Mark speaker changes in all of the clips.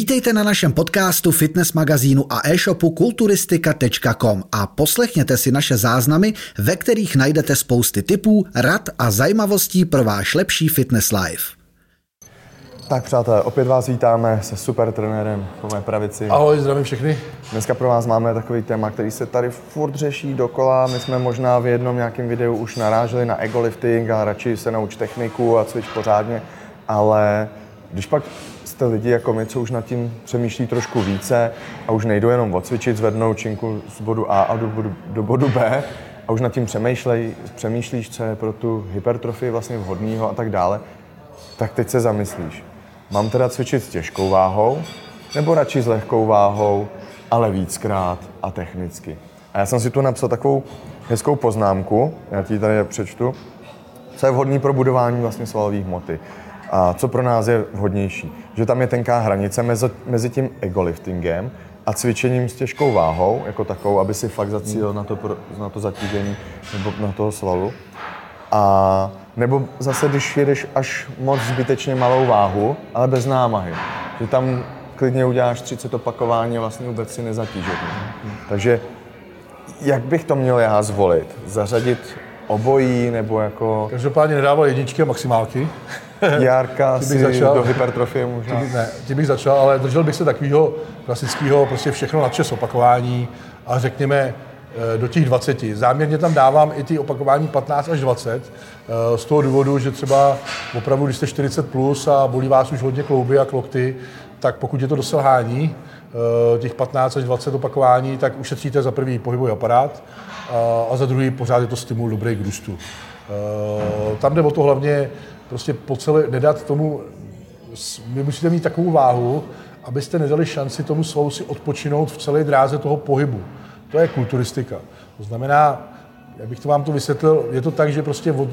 Speaker 1: Vítejte na našem podcastu, fitness magazínu a e-shopu kulturistika.com a poslechněte si naše záznamy, ve kterých najdete spousty tipů, rad a zajímavostí pro váš lepší fitness life.
Speaker 2: Tak přátelé, opět vás vítáme se super trenérem po mé pravici.
Speaker 3: Ahoj, zdravím všechny.
Speaker 2: Dneska pro vás máme takový téma, který se tady furt řeší dokola. My jsme možná v jednom nějakém videu už naráželi na ego lifting a radši se nauč techniku a cvič pořádně, ale když pak jste lidi jako my, co už nad tím přemýšlí trošku více a už nejdou jenom odcvičit, zvednout činku z bodu A a do bodu, do bodu B a už nad tím přemýšlej, přemýšlíš, co je pro tu hypertrofii vlastně vhodného a tak dále, tak teď se zamyslíš. Mám teda cvičit s těžkou váhou, nebo radši s lehkou váhou, ale víckrát a technicky. A já jsem si tu napsal takovou hezkou poznámku, já ti tady přečtu, co je vhodný pro budování vlastně svalové hmoty. A co pro nás je vhodnější? Že tam je tenká hranice mezi, mezi tím egoliftingem a cvičením s těžkou váhou, jako takovou, aby si fakt zacílil na to, na to zatížení nebo na toho svalu. A nebo zase, když jedeš až moc zbytečně malou váhu, ale bez námahy. Že tam klidně uděláš 30 opakování a vlastně vůbec si nezatížit. Takže jak bych to měl já zvolit? Zařadit obojí, nebo jako...
Speaker 3: Každopádně nedával jedničky a maximálky.
Speaker 2: Járka si začal, do hypertrofie možná.
Speaker 3: Tím, ne, tím bych začal, ale držel bych se takového klasického, prostě všechno na čas opakování a řekněme eh, do těch 20. Záměrně tam dávám i ty opakování 15 až 20, eh, z toho důvodu, že třeba opravdu, když jste 40 plus a bolí vás už hodně klouby a klokty, tak pokud je to doselhání, eh, těch 15 až 20 opakování, tak ušetříte za prvý pohybový aparát a za druhý pořád je to stimul dobrý k růstu. Tam jde o to hlavně prostě po celé, nedat tomu, vy musíte mít takovou váhu, abyste nedali šanci tomu svalu si odpočinout v celé dráze toho pohybu. To je kulturistika. To znamená, já bych to vám to vysvětlil, je to tak, že prostě od,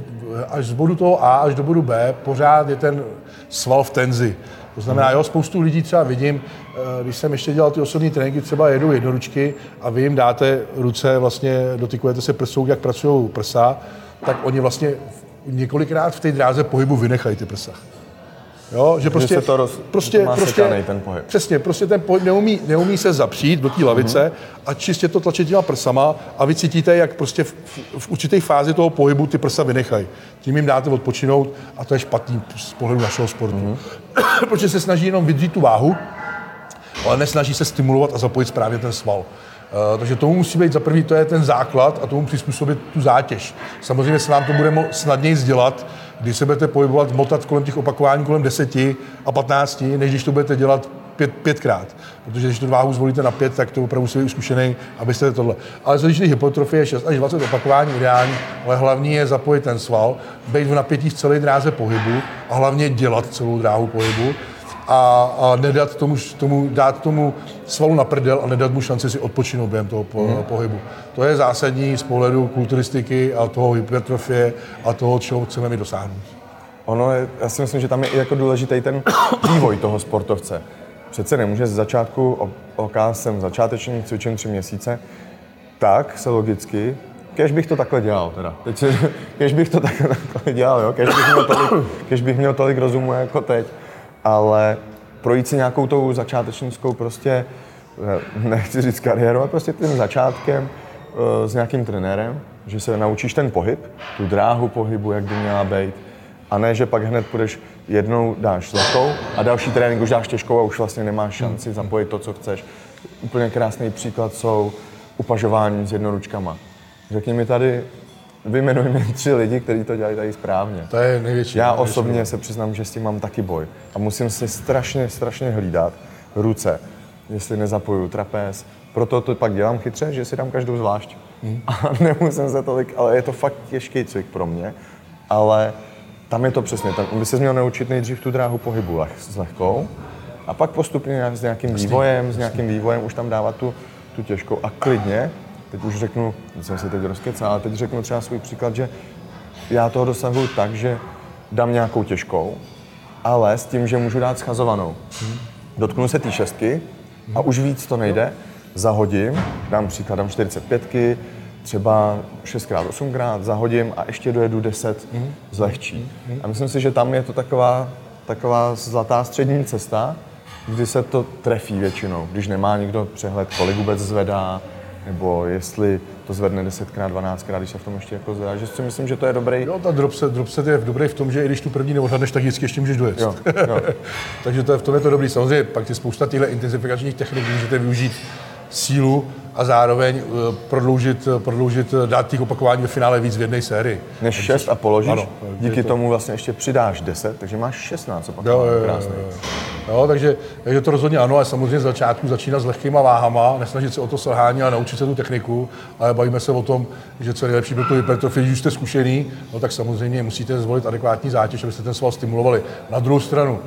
Speaker 3: až z bodu toho A až do bodu B pořád je ten sval v tenzi. To znamená, jo, spoustu lidí třeba vidím, eh, když jsem ještě dělal ty osobní tréninky, třeba jedou jednoručky a vy jim dáte ruce, vlastně dotykujete se prsou, jak pracují prsa, tak oni vlastně několikrát v té dráze pohybu vynechají ty prsa.
Speaker 2: Jo, že prostě, že se to roz, prostě, má prostě ten pohyb.
Speaker 3: Přesně, prostě ten pohyb neumí, neumí se zapřít do té lavice mm-hmm. a čistě to tlačí těma prsama a vy cítíte, jak prostě v, v určité fázi toho pohybu ty prsa vynechají. Tím jim dáte odpočinout a to je špatný z pohledu našeho sportu. Mm-hmm. Protože se snaží jenom vydřít tu váhu, ale nesnaží se stimulovat a zapojit správně ten sval. Uh, takže tomu musí být za první, to je ten základ a tomu přizpůsobit tu zátěž. Samozřejmě se vám to bude snadněji sdělat, když se budete pohybovat, motat kolem těch opakování kolem 10 a 15, než když to budete dělat pět, pětkrát. Protože když tu váhu zvolíte na pět, tak to opravdu musí být zkušený, abyste tohle. Ale z hypotrofie 6 až 20 opakování ideální, ale hlavní je zapojit ten sval, být v napětí v celé dráze pohybu a hlavně dělat celou dráhu pohybu a, a nedat tomu, tomu, dát tomu svalu na prdel a nedat mu šanci si odpočinout během toho po, hmm. pohybu. To je zásadní z pohledu kulturistiky a toho hypertrofie a toho, čeho chceme mi dosáhnout.
Speaker 2: Ono je, já si myslím, že tam je jako důležitý ten vývoj toho sportovce. Přece nemůže z začátku, OK, jsem začátečník, cvičím tři měsíce, tak se logicky, kež bych to takhle dělal teda. Teď kež bych to takhle, takhle dělal, jo? Kež bych, měl tolik, kež bych měl tolik rozumu jako teď ale projít si nějakou tou začátečnickou prostě, eh, nechci říct kariéru, ale prostě tím začátkem eh, s nějakým trenérem, že se naučíš ten pohyb, tu dráhu pohybu, jak by měla být, a ne, že pak hned půjdeš jednou dáš zlatou a další trénink už dáš těžkou a už vlastně nemáš šanci zapojit to, co chceš. Úplně krásný příklad jsou upažování s jednoručkama. Řekni mi tady vyjmenuj mi tři lidi, kteří to dělají tady správně.
Speaker 3: To je největší.
Speaker 2: Já největší osobně se přiznám, že s tím mám taky boj. A musím si strašně, strašně hlídat ruce, jestli nezapoju trapez. Proto to pak dělám chytře, že si dám každou zvlášť. Hmm. A nemusím se tolik, ale je to fakt těžký cvik pro mě. Ale tam je to přesně, tam by se měl naučit nejdřív tu dráhu pohybu leh, s lehkou a pak postupně s nějakým vývojem, s nějakým vývojem už tam dávat tu, tu těžkou a klidně teď už řeknu, jsem se teď rozkecal, ale teď řeknu třeba svůj příklad, že já toho dosahuju tak, že dám nějakou těžkou, ale s tím, že můžu dát schazovanou. Dotknu se té šestky a už víc to nejde, zahodím, dám příklad, dám 45 třeba 6x, 8x, zahodím a ještě dojedu 10 zlehčí. A myslím si, že tam je to taková, taková zlatá střední cesta, kdy se to trefí většinou, když nemá nikdo přehled, kolik vůbec zvedá, nebo jestli to zvedne 10krát, 12krát, když se v tom ještě jako zvedá, že si myslím, že to je dobrý.
Speaker 3: Jo, ta drop set, drop set je dobrý v tom, že i když tu první neodhadneš, tak vždycky ještě můžeš dojet.
Speaker 2: Jo, jo.
Speaker 3: Takže to je, v tom je to dobrý. Samozřejmě pak je spousta těchto intenzifikačních technik, můžete využít sílu a zároveň eh, prodloužit, eh, prodloužit, eh, dát těch opakování ve finále víc v jedné sérii.
Speaker 2: Než 6 a položíš,
Speaker 3: Ano,
Speaker 2: díky
Speaker 3: to-
Speaker 2: tomu vlastně ještě přidáš 10, takže máš 16
Speaker 3: Jo,
Speaker 2: opakování.
Speaker 3: jo, jo,
Speaker 2: Krásný.
Speaker 3: jo. Jo takže, takže to rozhodně ano, ale samozřejmě z začátku začínat s lehkýma váhama, nesnažit se o to selhání a naučit se tu techniku, ale bavíme se o tom, že co je nejlepší pro tu hypertrofii, když jste zkušený, no tak samozřejmě musíte zvolit adekvátní zátěž, abyste ten sval stimulovali. Na druhou stranu,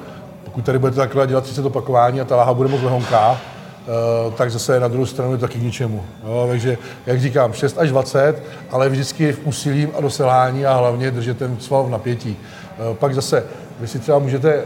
Speaker 3: pokud tady budete takhle dělat 30 opakování a ta váha bude moc lehonká, eh, tak zase na druhou stranu je taky k ničemu. Jo, takže, jak říkám, 6 až 20, ale vždycky v úsilím a doselhání a hlavně držet ten sval v napětí. Eh, Pak zase, vy si třeba můžete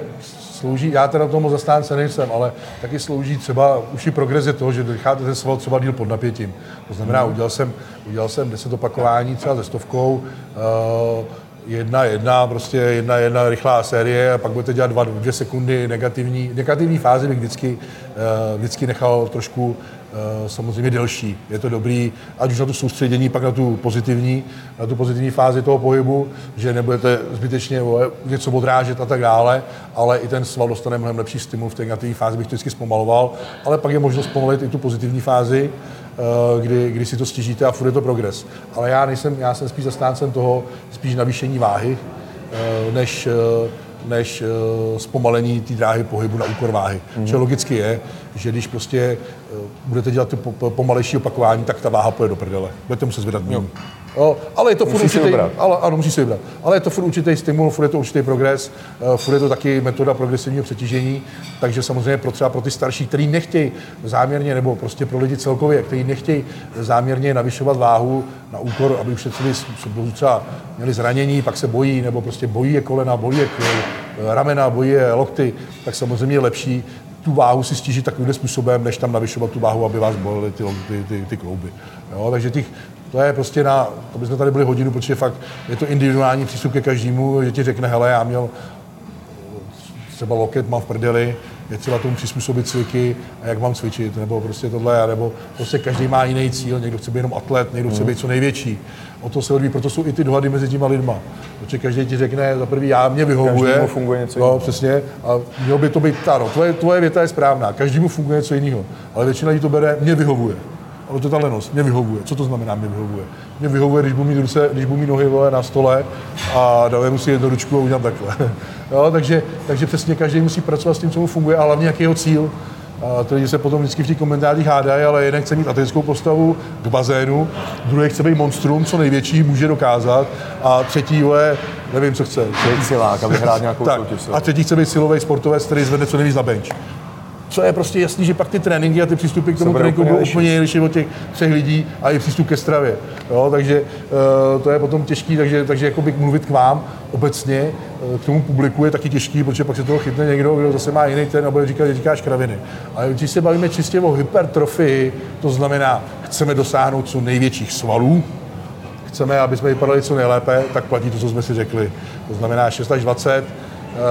Speaker 3: slouží, já teda tomu zastánce nejsem, ale taky slouží třeba už i progres je toho, že necháte ten sval třeba díl pod napětím. To znamená, udělal jsem, udělal jsem 10 opakování třeba se stovkou, uh, jedna, jedna, prostě jedna, jedna rychlá série a pak budete dělat dva, dvě sekundy negativní. Negativní fázi bych vždycky, uh, vždycky nechal trošku samozřejmě delší. Je to dobrý, ať už na to soustředění, pak na tu pozitivní, na tu pozitivní fázi toho pohybu, že nebudete zbytečně něco odrážet a tak dále, ale i ten sval dostane mnohem lepší stimul v té negativní fázi, bych to vždycky zpomaloval, ale pak je možnost zpomalit i tu pozitivní fázi, eh, kdy, kdy si to stěžíte a furt je to progres. Ale já nejsem, já jsem spíš zastáncem toho, spíš navýšení váhy, eh, než, eh, než eh, zpomalení té dráhy pohybu na úkor váhy. Mm-hmm. Že logicky je, že když prostě eh, budete dělat ty po- po- pomalejší opakování, tak ta váha půjde do prdele. Budete muset zvedat méně. Jo, ale je to furt určitý, ale, ano, musí si vybrat. Ale je to furt určitý stimul, furt je to určitý progres, eh, furt je to taky metoda progresivního přetížení, takže samozřejmě pro třeba pro ty starší, kteří nechtějí záměrně, nebo prostě pro lidi celkově, kteří nechtějí záměrně navyšovat váhu na úkor, aby ušetřili, třeba měli zranění, pak se bojí, nebo prostě bojí je kolena, bojí je eh, ramena, bojí je lokty, tak samozřejmě je lepší tu váhu si stížit takovým způsobem, než tam navyšovat tu váhu, aby vás bolely ty, ty, ty, ty klouby. Jo, takže těch, to je prostě na, to bychom tady byli hodinu, protože fakt je to individuální přístup ke každému, že ti řekne, hele, já měl třeba loket mám v prdeli, je třeba tomu přizpůsobit cviky a jak mám cvičit, nebo prostě tohle, nebo prostě každý má jiný cíl, někdo chce být jenom atlet, někdo chce být co největší. O to se odvíjí, proto jsou i ty dohady mezi těma lidma. Protože každý ti řekne, za prvý já mě vyhovuje.
Speaker 2: Každému funguje něco
Speaker 3: no,
Speaker 2: jiného.
Speaker 3: přesně. A mělo by to být, ano, tvoje, tvoje věta je správná, každému funguje něco jiného. Ale většina lidí to bere, mě vyhovuje. Ale to je ta lenost, mě vyhovuje. Co to znamená, mě vyhovuje? Mě vyhovuje, když budu mít, ruce, když budu mít nohy vole, na stole a dávám si jednu ručku a udělám takhle. jo, takže, takže přesně každý musí pracovat s tím, co mu funguje, a hlavně jaký je jeho cíl. A to lidi se potom vždycky v těch komentářích hádají, ale jeden chce mít atletickou postavu k bazénu, druhý chce být monstrum, co největší může dokázat, a třetí je, nevím, co chce.
Speaker 2: Silák a vyhrát nějakou
Speaker 3: Tak,
Speaker 2: soutěž.
Speaker 3: a třetí chce být silový sportovec, který zvedne co nejvíc na bench. Co je prostě jasný, že pak ty tréninky a ty přístupy k tomu
Speaker 2: budou
Speaker 3: tréninku
Speaker 2: úplně
Speaker 3: budou úplně lišit od těch třech lidí a i přístup ke stravě. Jo, takže uh, to je potom těžký, takže, takže jakoby mluvit k vám obecně, uh, k tomu publiku je taky těžký, protože pak se toho chytne někdo, kdo zase má jiný ten a bude říkat, že říkáš kraviny. Ale když se bavíme čistě o hypertrofii, to znamená, chceme dosáhnout co největších svalů, chceme, aby jsme vypadali co nejlépe, tak platí to, co jsme si řekli. To znamená 6 až 20, eh,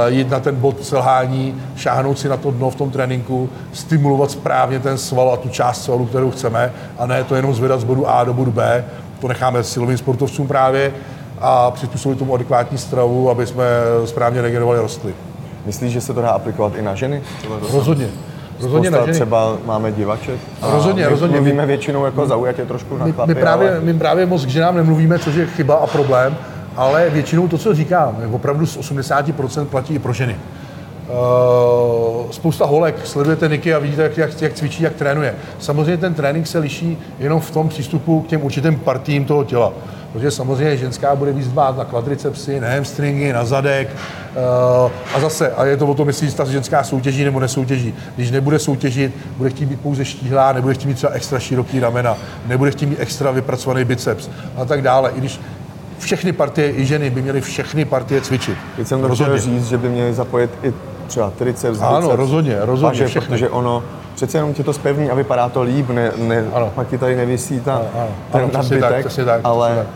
Speaker 3: jít na ten bod selhání, šáhnout si na to dno v tom tréninku, stimulovat správně ten sval a tu část svalu, kterou chceme, a ne to jenom zvedat z bodu A do bodu B. To necháme silovým sportovcům právě a přizpůsobit tomu adekvátní stravu, aby jsme správně regenerovali rostly.
Speaker 2: Myslíš, že se to dá aplikovat i na ženy?
Speaker 3: Rozhodně. Rozhodně na ženy.
Speaker 2: třeba máme divaček. a
Speaker 3: Rozhodně,
Speaker 2: my
Speaker 3: rozhodně.
Speaker 2: Mluvíme většinou jako zaujatě trošku na
Speaker 3: my,
Speaker 2: chlapy,
Speaker 3: my, právě,
Speaker 2: ale
Speaker 3: my právě moc k ženám nemluvíme, což je chyba a problém, ale většinou to, co říkám, opravdu z 80% platí i pro ženy. Uh, spousta holek, sledujete Niky a vidíte, jak, jak, jak cvičí, jak trénuje. Samozřejmě ten trénink se liší jenom v tom přístupu k těm určitým partím toho těla. Protože samozřejmě ženská bude víc dbát na kvadricepsy, na hamstringy, na zadek. Uh, a zase, a je to o tom, jestli ta ženská soutěží nebo nesoutěží. Když nebude soutěžit, bude chtít být pouze štíhlá, nebude chtít mít třeba extra široký ramena, nebude chtít mít extra vypracovaný biceps a tak dále. I když všechny partie, i ženy by měly všechny partie cvičit.
Speaker 2: teď jsem chtěl říct, že by měli zapojit i třeba triceps,
Speaker 3: Ano,
Speaker 2: biceps,
Speaker 3: rozhodně, rozhodně,
Speaker 2: paže,
Speaker 3: všechny.
Speaker 2: protože ono přece jenom ti to spevní a vypadá to líp, ne, ne,
Speaker 3: Ano.
Speaker 2: pak ti tady nevisí ta,
Speaker 3: ano.
Speaker 2: ten
Speaker 3: Ano,
Speaker 2: nadbytek,
Speaker 3: tak, tak,
Speaker 2: ale
Speaker 3: tak.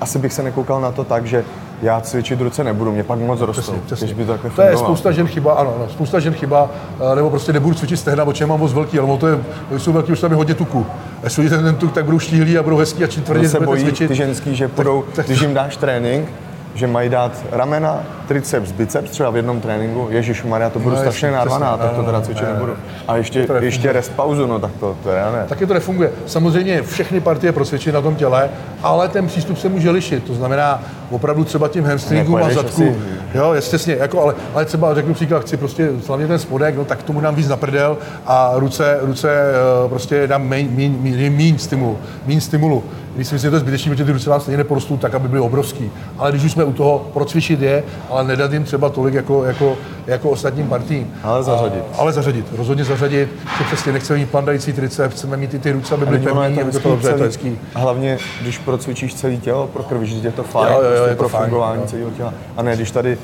Speaker 2: asi bych se nekoukal na to tak, že já cvičit ruce nebudu, mě pak moc rostou.
Speaker 3: Přesně, přesně.
Speaker 2: Když by to, takhle
Speaker 3: to je spousta žen chyba, ano, ano, spousta žen chyba, eh, nebo prostě nebudu cvičit stehna, protože mám moc velký, ale to je, jsou velký, už tam je hodně tuku. Až jsou ten, ten tuk, tak budou štíhlí a budou hezký a čím
Speaker 2: Kdo
Speaker 3: tvrdě
Speaker 2: se bojí
Speaker 3: cvičit.
Speaker 2: ty ženský, že půjdou,
Speaker 3: tak-
Speaker 2: když jim dáš trénink, že mají dát ramena, triceps, biceps třeba v jednom tréninku. Ježíš Maria, to budu
Speaker 3: No,
Speaker 2: strašně narvaná, tak to teda cvičit
Speaker 3: ne, ne,
Speaker 2: nebudu.
Speaker 3: ne.
Speaker 2: A ještě,
Speaker 3: To
Speaker 2: ještě rest pauzu, no tak to, to já ne.
Speaker 3: Taky to nefunguje. Samozřejmě všechny partie procvičit na tom těle, ale ten přístup se může lišit. To znamená opravdu třeba tím hamstringům a zadku.
Speaker 2: asi-
Speaker 3: Jo, jasně, jako, ale, ale, třeba řeknu příklad, chci prostě hlavně ten spodek, no tak tomu dám víc na prdel a ruce, ruce eh, prostě dám méně míň, míň, míň stimulu. Míň stimulu. Když si myslím, že to je zbytečný, protože ty ruce vám stejně neporostou tak, aby byly obrovský. Ale když už jsme u toho, procvičit je, ale nedat jim třeba tolik jako, jako, jako ostatním partím.
Speaker 2: Ale zařadit.
Speaker 3: A, ale zařadit, rozhodně zařadit, že přesně nechceme mít plandající triceps, chceme mít i ty ruce, aby byly pevný,
Speaker 2: to
Speaker 3: aby to bylo
Speaker 2: celý. A hlavně, když procvičíš celé tělo pro krv, že je to fajn,
Speaker 3: Jo, jo, jo,
Speaker 2: prostě
Speaker 3: je to
Speaker 2: pro
Speaker 3: fajn,
Speaker 2: fungování
Speaker 3: jo.
Speaker 2: celého těla. A ne, když tady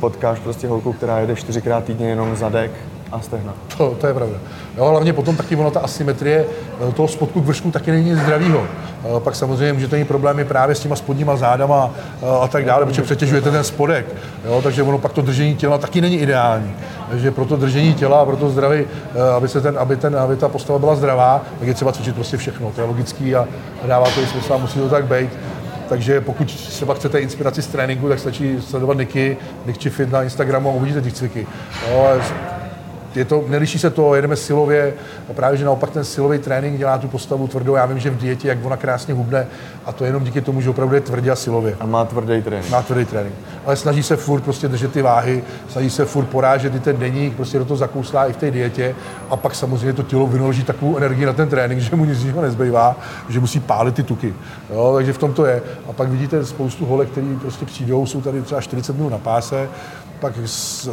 Speaker 2: potkáš prostě holku, která jede čtyřikrát týdně jenom zadek a stehna.
Speaker 3: To, to je pravda. Jo, hlavně potom taky ono, ta asymetrie eh, toho spodku k vršku taky není nic zdravýho. Eh, Pak samozřejmě můžete mít problémy právě s těma spodníma zádama eh, a tak dále, protože přetěžujete ten spodek. Jo, takže ono pak to držení těla taky není ideální. Takže pro to držení těla, pro to zdraví, aby, se ten, aby, ten, aby ta postava byla zdravá, tak je třeba cvičit prostě všechno. To je logický a dává to i smysl a musí to tak být. Takže pokud třeba chcete inspiraci z tréninku, tak stačí sledovat Niky, Nick Fit na Instagramu a uvidíte ty cviky. Jo, je to, neliší se to, jedeme silově a právě, že naopak ten silový trénink dělá tu postavu tvrdou. Já vím, že v dietě, jak ona krásně hubne a to jenom díky tomu, že opravdu je tvrdě a silově.
Speaker 2: A má tvrdý trénink.
Speaker 3: Má tvrdý trénink. Ale snaží se furt prostě držet ty váhy, snaží se furt porážet i ten deník, prostě do toho zakouslá i v té dietě a pak samozřejmě to tělo vynaloží takovou energii na ten trénink, že mu nic jiného nezbývá, že musí pálit ty tuky. Jo, takže v tom to je. A pak vidíte spoustu holek, který prostě přijdou, jsou tady třeba 40 minut na páse, pak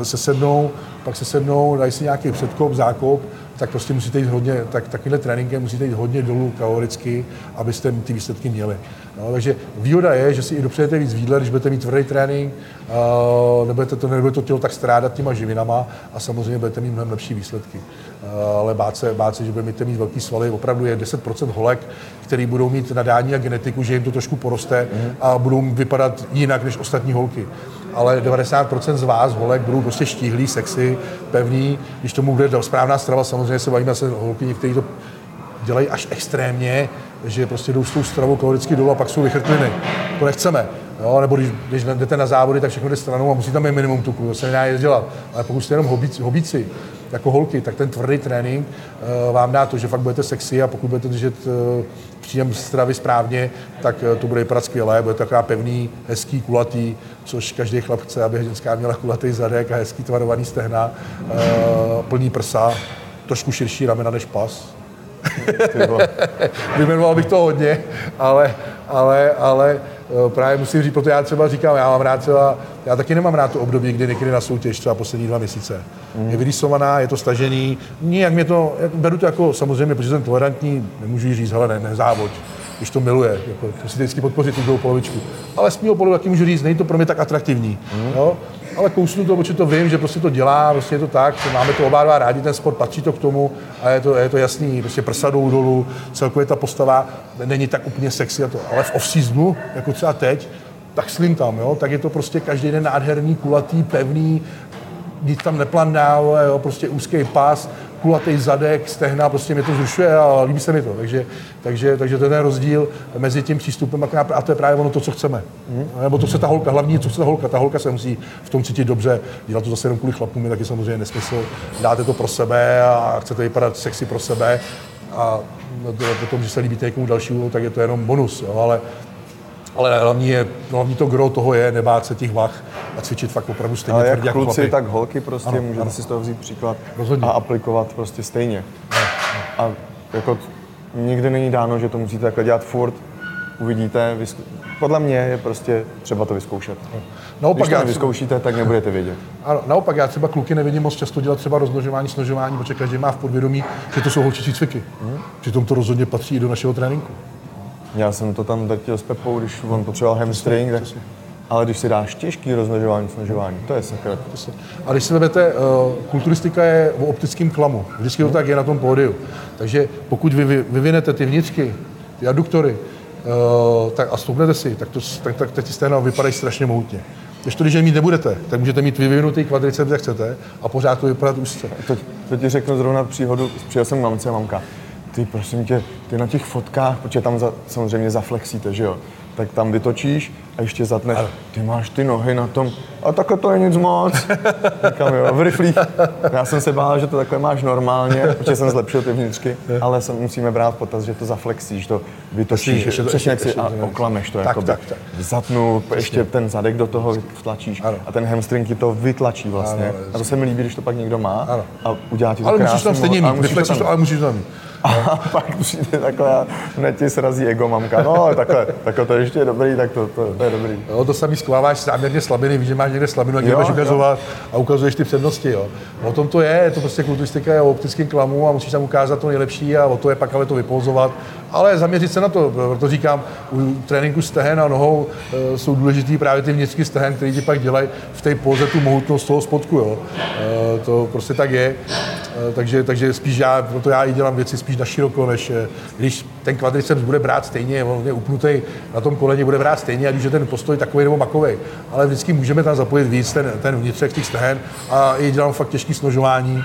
Speaker 3: se sednou, pak se sednou, dají si nějaký předkop, zákop, tak prostě musíte jít hodně, tak takovýhle tréninkem musíte jít hodně dolů kaloricky, abyste ty výsledky měli. No, takže výhoda je, že si i dopřejete víc výdle, když budete mít tvrdý trénink, uh, nebudete to, nebude to tělo tak strádat těma živinama a samozřejmě budete mít mnohem lepší výsledky. Uh, ale bát se, bát se, že budete mít velký svaly, opravdu je 10% holek, který budou mít nadání a genetiku, že jim to trošku poroste a budou vypadat jinak než ostatní holky ale 90% z vás, holek, budou prostě štíhlí, sexy, pevný. Když tomu bude správná strava, samozřejmě se bavíme se holky, někteří to dělají až extrémně, že prostě jdou s tou stravou kaloricky dolů a pak jsou vychrtliny. To nechceme. Jo, nebo když, když jdete na závody, tak všechno jde stranou a musí tam mít minimum tuku, to se nedá nic dělat. Ale pokud jste jenom hobíci, hobíci jako holky, tak ten tvrdý trénink uh, vám dá to, že fakt budete sexy a pokud budete držet uh, příjem stravy správně, tak uh, to bude vypadat skvěle, bude to taková pevný, hezký, kulatý, což každý chlap chce, aby ženská měla kulatý zadek a hezký tvarovaný stehna, uh, plný prsa, trošku širší ramena než pas. Vyjmenoval bych to hodně, ale, ale, ale eh, právě musím říct, proto já třeba říkám, já mám rád třeba, já taky nemám rád to období, kdy někdy na soutěž, třeba poslední dva měsíce. Mm. Je vyrýsovaná, je to stažený, nijak mě to, jak, beru to jako samozřejmě, protože jsem tolerantní, nemůžu jí říct, hele, ne, nezávod, když to miluje, jako, musíte vždycky podpořit tu druhou polovičku. Ale z mého pohledu taky můžu říct, není to pro mě tak atraktivní. Mm. Jo? Ale kousnu to, protože to vím, že prostě to dělá, prostě je to tak, že máme to oba dva rádi, ten sport patří to k tomu a je to, je to jasný, prostě prsa jdou dolů, celkově ta postava není tak úplně sexy a to, ale v off-seasonu, jako třeba teď, tak slim tam, jo, tak je to prostě každý den nádherný, kulatý, pevný, nic tam neplandá, jo, prostě úzký pás, kulatý zadek, stehna, prostě mě to zrušuje a líbí se mi to. Takže, takže, takže to je ten rozdíl mezi tím přístupem a, a to je právě ono to, co chceme. Mm. Nebo to chce ta holka, hlavní, co chce ta holka. Ta holka se musí v tom cítit dobře. Dělat to zase jenom kvůli chlapům je taky samozřejmě nesmysl. Dáte to pro sebe a chcete vypadat sexy pro sebe a potom, že se líbíte někomu dalšímu, tak je to jenom bonus. Jo, ale ale hlavní, je, hlavní to gro toho je nebát se těch vach a cvičit fakt opravdu stejně
Speaker 2: Ale jak
Speaker 3: tvrdě jako
Speaker 2: kluci,
Speaker 3: chlapi.
Speaker 2: tak holky prostě,
Speaker 3: Ano,
Speaker 2: ano, můžete
Speaker 3: ano.
Speaker 2: si z toho vzít příklad
Speaker 3: Rozhodně.
Speaker 2: a aplikovat prostě stejně. A jako t- nikdy není dáno, že to musíte takhle dělat furt, uvidíte, vyzk- podle mě je prostě třeba to vyzkoušet.
Speaker 3: Naopak
Speaker 2: Když to
Speaker 3: já,
Speaker 2: nevyzkoušíte, tak nebudete vědět.
Speaker 3: ano, naopak já třeba kluky nevidím moc často dělat třeba rozmnožování, snožování, protože každý má v podvědomí, že to jsou holčičí cviky.
Speaker 2: Mhm.
Speaker 3: Přitom to rozhodně patří i do našeho tréninku.
Speaker 2: Já jsem to tam drtil s Pepou, když on potřeboval hamstring, tak, ale když si dáš těžký roznožování, snožování, to je sakra.
Speaker 3: A když si vezmete, uh, kulturistika je o optickém klamu. Vždycky to tak je na tom pódiu. Takže pokud vy vy- vyvinete ty vnitřky, ty aduktory, uh, tak a stoupnete si, tak, to, tak, tak, tak ty stehna vypadají strašně mohutně. Když to, když je mít nebudete, tak můžete mít vyvinutý kvadriceps, jak chcete, a pořád to vypadat úzce.
Speaker 2: To, to ti řeknu zrovna příhodu, přijel jsem k mamce a mamka, ty prosím tě, ty na těch fotkách, protože tam za, samozřejmě zaflexíte, že jo, tak tam vytočíš a ještě zatneš, ty máš ty nohy na tom, a takhle to je nic moc. Říkám, jo, v riflích. Já jsem se bál, že to takhle máš normálně, protože jsem zlepšil ty vnitřky, ale se musíme brát v potaz, že to zaflexíš, to vytočíš,
Speaker 3: Ještě to-
Speaker 2: přesně jak si a oklameš to,
Speaker 3: Tak,
Speaker 2: jako
Speaker 3: tak, tak.
Speaker 2: zatnu, ještě ten zadek do toho vtlačíš
Speaker 3: Ano.
Speaker 2: a ten hamstring ti to vytlačí vlastně.
Speaker 3: Ano,
Speaker 2: a to se mi líbí, když to pak někdo má
Speaker 3: Ano.
Speaker 2: a udělá ti to
Speaker 3: Ale musíš tam stejně mít, ale musíš to tam mít.
Speaker 2: A pak přijde takhle a hned ti srazí ego mamka. No, takhle, takhle to ještě je dobrý, tak to, to, to je dobrý.
Speaker 3: Jo, to samý skláváš záměrně slabiny, víš, že máš někde slabinu, jak jdeš ukazovat a ukazuješ ty přednosti. Jo. O tom to je, je to prostě kulturistika je o optickém klamu a musíš tam ukázat to nejlepší a o to je pak ale to vypozovat. Ale zaměřit se na to, proto říkám, u tréninku stehen a nohou e, jsou důležitý právě ty vnitřky stehen, které ti pak dělají v té poze tu mohutnost toho spodku. Jo. E, to prostě tak je. E, takže, takže spíš já, proto já i dělám věci spíš na široko, než když ten kvadriceps bude brát stejně, on je upnutý na tom koleně, bude brát stejně, ať už je ten postoj takový nebo makový. Ale vždycky můžeme tam zapojit víc ten, ten vnitřek těch stehen a i dělám fakt těžký snožování,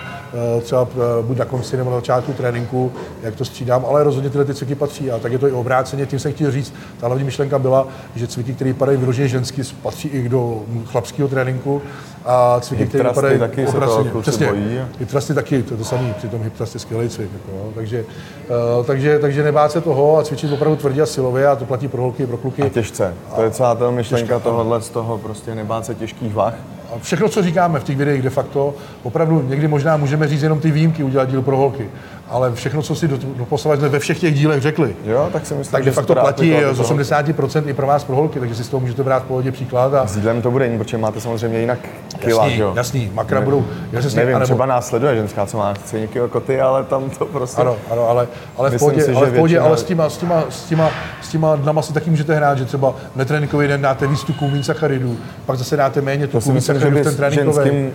Speaker 3: třeba e, buď na konci nebo na začátku tréninku, jak to střídám, ale rozhodně tyhle ty cviky patří a tak je to i obráceně. Tím jsem chtěl říct, ta hlavní myšlenka byla, že cviky, které padají vyloženě ženský, patří i do chlapského tréninku a cviky, které vypadají
Speaker 2: taky se
Speaker 3: obráceně.
Speaker 2: kluci
Speaker 3: Přesně,
Speaker 2: bojí.
Speaker 3: Taky, to je to samé, přitom je skvělý cvik. Jako, no. takže, uh, takže, takže nebát se toho a cvičit opravdu tvrdě a silově a to platí pro holky, pro kluky.
Speaker 2: A těžce. To je celá ta myšlenka tohohle z toho prostě nebát se těžkých vah.
Speaker 3: A všechno, co říkáme v těch videích de facto, opravdu někdy možná můžeme říct jenom ty výjimky, udělat díl pro holky. Ale všechno, co si do, doposavat jsme ve všech těch dílech řekli,
Speaker 2: Jo, tak si myslím,
Speaker 3: tak de facto platí
Speaker 2: aplikovat
Speaker 3: z
Speaker 2: do toho.
Speaker 3: 80% i pro vás pro holky, takže si z toho můžete brát v pohodě příklad. A
Speaker 2: S jídlem to bude jiný, protože máte samozřejmě jinak kila,
Speaker 3: jasný,
Speaker 2: že jo?
Speaker 3: jasný, makra budou, jasný,
Speaker 2: Nevím,
Speaker 3: anebo-
Speaker 2: třeba následuje ženská, co má chce jako ty, ale tam to prostě...
Speaker 3: Ano, ano, ale, ale v pohodě,
Speaker 2: si,
Speaker 3: ale, v pohodě
Speaker 2: většina-
Speaker 3: ale s, těma, s, těma, s, těma, s těma dnama si taky můžete hrát, že třeba netréninkový den dáte víc tuků, méně sacharidů, pak zase dáte méně
Speaker 2: To
Speaker 3: tuků, víc sacharidů v ten tréninkový.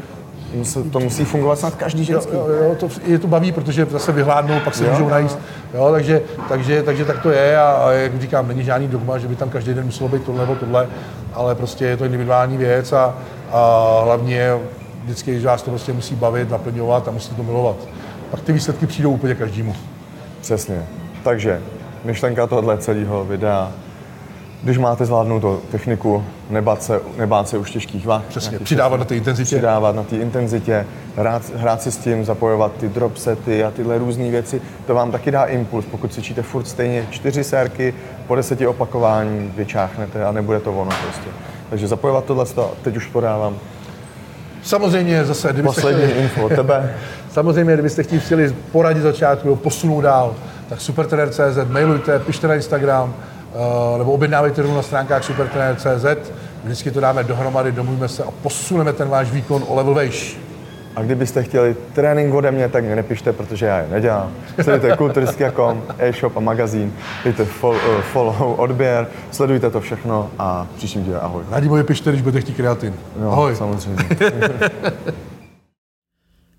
Speaker 2: Musí- to musí fungovat snad každý ženský.
Speaker 3: jo, jo, to, je to baví, protože zase vyhládnou, pak se
Speaker 2: Jo,
Speaker 3: můžou najíst. Jo, takže, takže, takže tak to je a, a, jak říkám, není žádný dogma, že by tam každý den muselo být tohle nebo tohle, ale prostě je to individuální věc a, a hlavně vždycky, že vás to prostě musí bavit, naplňovat a musíte to milovat. Pak ty výsledky přijdou úplně každému.
Speaker 2: Přesně. Takže myšlenka tohle celého videa, když máte zvládnutou techniku, nebát se, nebát se už těžkých vah.
Speaker 3: Přesně, přidávat na té intenzitě.
Speaker 2: přidávat na té intenzitě, hrát, hrát si s tím, zapojovat ty drop sety a tyhle různé věci. To vám taky dá impuls, pokud cvičíte furt stejně čtyři sérky, po deseti opakování vyčáchnete a nebude to ono prostě. Takže zapojovat tohle, teď už podávám.
Speaker 3: Samozřejmě zase, kdybyste
Speaker 2: Poslední
Speaker 3: chtěli,
Speaker 2: info tebe.
Speaker 3: samozřejmě, kdybyste chtěli chtěli poradit začátku, posunout dál, tak supertrener.cz, mailujte, pište na Instagram, nebo objednávejte rovnou na stránkách supertrener.cz, vždycky to dáme dohromady, domluvíme se a posuneme ten váš výkon o level vejš.
Speaker 2: A kdybyste chtěli trénink ode mě, tak mě nepište, protože já je nedělám. Sledujte kulturistika.com, e-shop a magazín, dejte fol- eh, follow, odběr, sledujte to všechno a příštím díle ahoj.
Speaker 3: Radimovi pište, když budete chtít kreatin.
Speaker 2: No,
Speaker 3: Ahoj.
Speaker 2: samozřejmě.